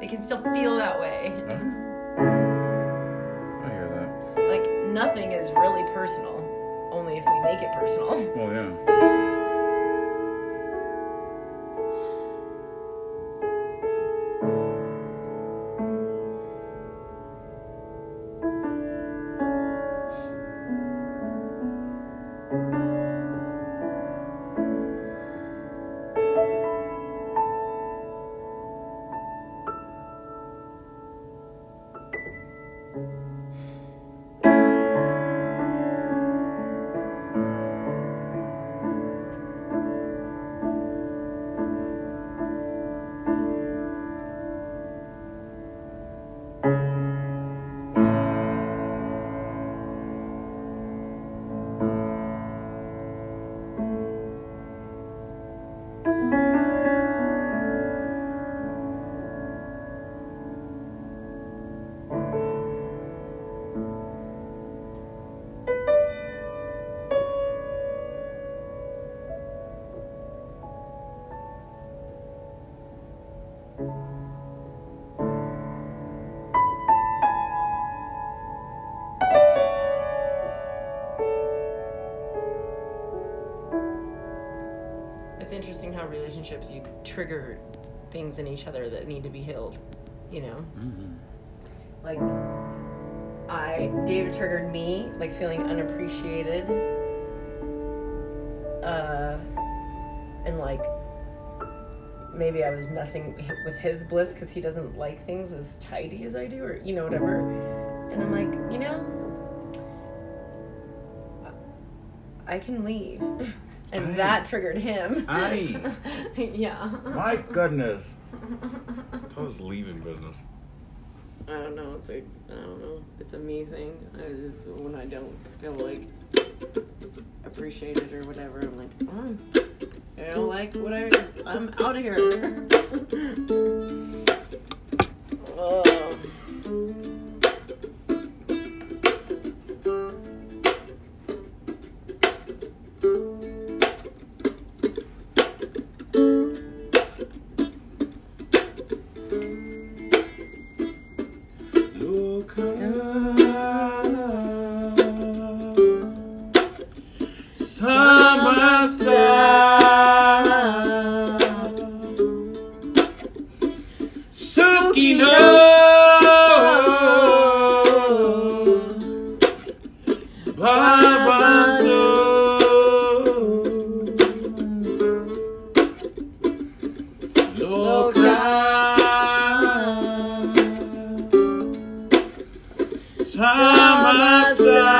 they can still feel that way. Nothing is really personal, only if we make it personal. Well, yeah. It's interesting how relationships you trigger things in each other that need to be healed, you know? Like, I, David triggered me, like feeling unappreciated. Uh, and like, maybe I was messing with his bliss because he doesn't like things as tidy as I do, or, you know, whatever. And I'm like, you know, I can leave. And Aye. that triggered him. Aye. yeah. My goodness. Tell us leaving business. I don't know. It's like I don't know. It's a me thing. I just when I don't feel like appreciated or whatever, I'm like, oh, I don't like what I. I'm out of here. oh. Babanto. Look up. Samasta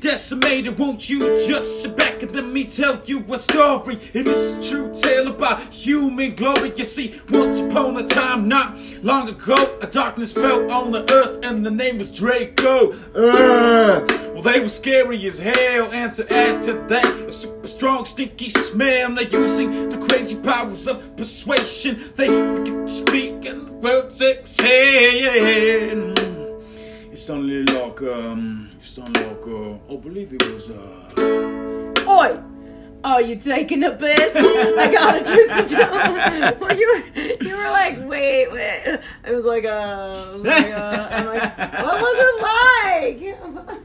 decimated. Won't you just sit back and let me tell you a story? And it's a true tale about human glory. You see, once upon a time, not long ago, a darkness fell on the earth, and the name was Draco. Uh, well, they were scary as hell, and to add to that, a super strong, stinky smell. Now, using the crazy powers of persuasion, they to speak, and the words they say. It sounded like, um, it sounded like, I believe it was, uh, Oi! Are you taking a piss? I got it twisted down. Well, you, were, you were like, wait, wait. It was like, uh, it was like, uh, I'm like, what was it like?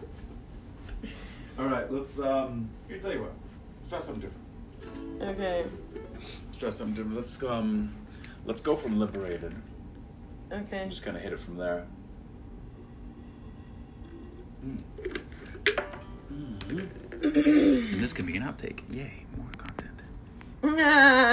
All right, let's, um, here, tell you what, let's try something different. okay, Let's try something different. Let's, um, let's go from liberated. okay. Just kind of hit it from there. And this can be an outtake. Yay, more content.